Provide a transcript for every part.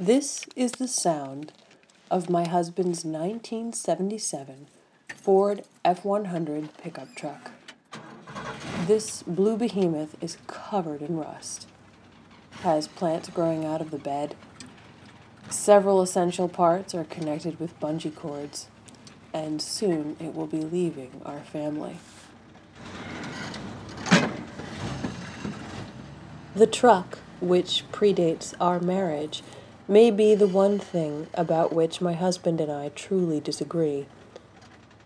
This is the sound of my husband's 1977 Ford F 100 pickup truck. This blue behemoth is covered in rust, has plants growing out of the bed. Several essential parts are connected with bungee cords, and soon it will be leaving our family. The truck, which predates our marriage, may be the one thing about which my husband and I truly disagree.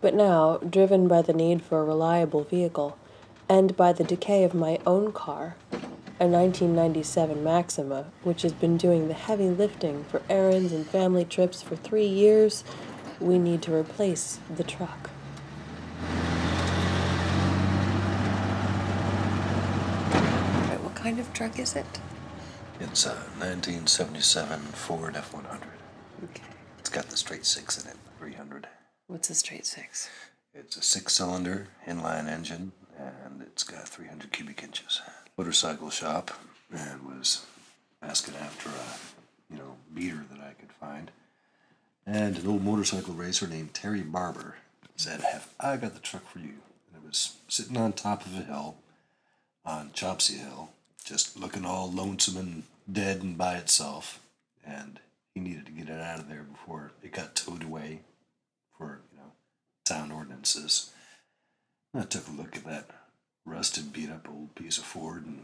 But now, driven by the need for a reliable vehicle, and by the decay of my own car, a 1997 Maxima, which has been doing the heavy lifting for errands and family trips for three years, we need to replace the truck. What kind of truck is it? It's uh, a 1977 Ford F100. Okay. It's got the straight six in it, 300. What's a straight six? It's a six-cylinder inline engine, and it's got 300 cubic inches. Motorcycle shop, and was asking after a, you know, beater that I could find. And an old motorcycle racer named Terry Barber said, "Have I got the truck for you?" And it was sitting on top of a hill, on Chopsy Hill, just looking all lonesome and dead and by itself. And he needed to get it out of there before it got towed away for you know town ordinances. I took a look at that rusted, beat up old piece of Ford and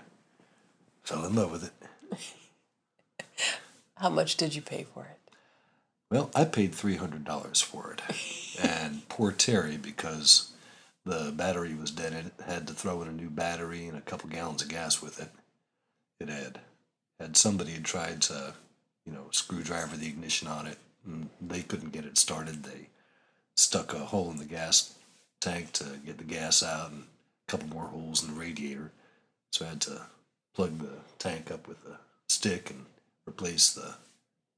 fell in love with it. How much did you pay for it? Well, I paid three hundred dollars for it, and poor Terry, because the battery was dead, it had to throw in a new battery and a couple gallons of gas with it. It had had somebody had tried to, you know, screwdriver the ignition on it, and they couldn't get it started. They stuck a hole in the gas tank to get the gas out, and a couple more holes in the radiator. So I had to plug the tank up with a stick and replace the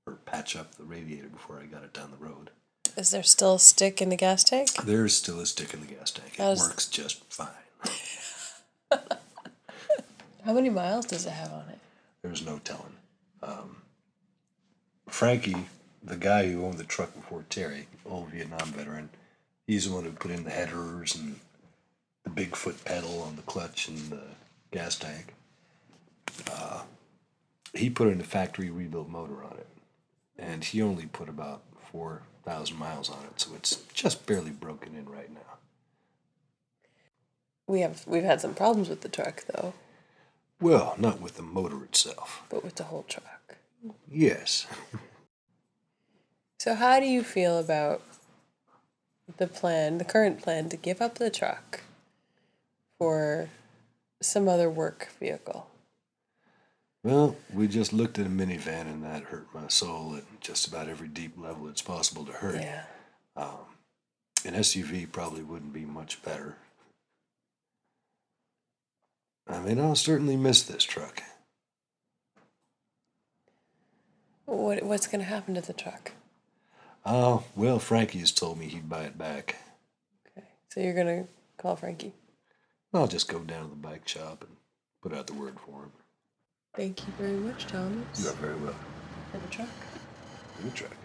or patch up the radiator before I got it down the road. Is there still a stick in the gas tank? There's still a stick in the gas tank. It How's- works just fine. How many miles does it have on it? There's no telling. Um, Frankie, the guy who owned the truck before Terry, old Vietnam veteran, he's the one who put in the headers and the big foot pedal on the clutch and the gas tank. Uh, he put in a factory rebuilt motor on it, and he only put about four thousand miles on it, so it's just barely broken in right now. We have we've had some problems with the truck though, Well, not with the motor itself. but with the whole truck. Yes. So how do you feel about the plan, the current plan to give up the truck for some other work vehicle? Well, we just looked at a minivan and that hurt my soul at just about every deep level it's possible to hurt. Yeah. Um, an SUV probably wouldn't be much better. I mean, I'll certainly miss this truck. What what's going to happen to the truck? Oh, well, Frankie has told me he'd buy it back. Okay. So you're going to call Frankie. I'll just go down to the bike shop and put out the word for him. Thank you very much, Thomas. You are very welcome. For the truck. Good truck.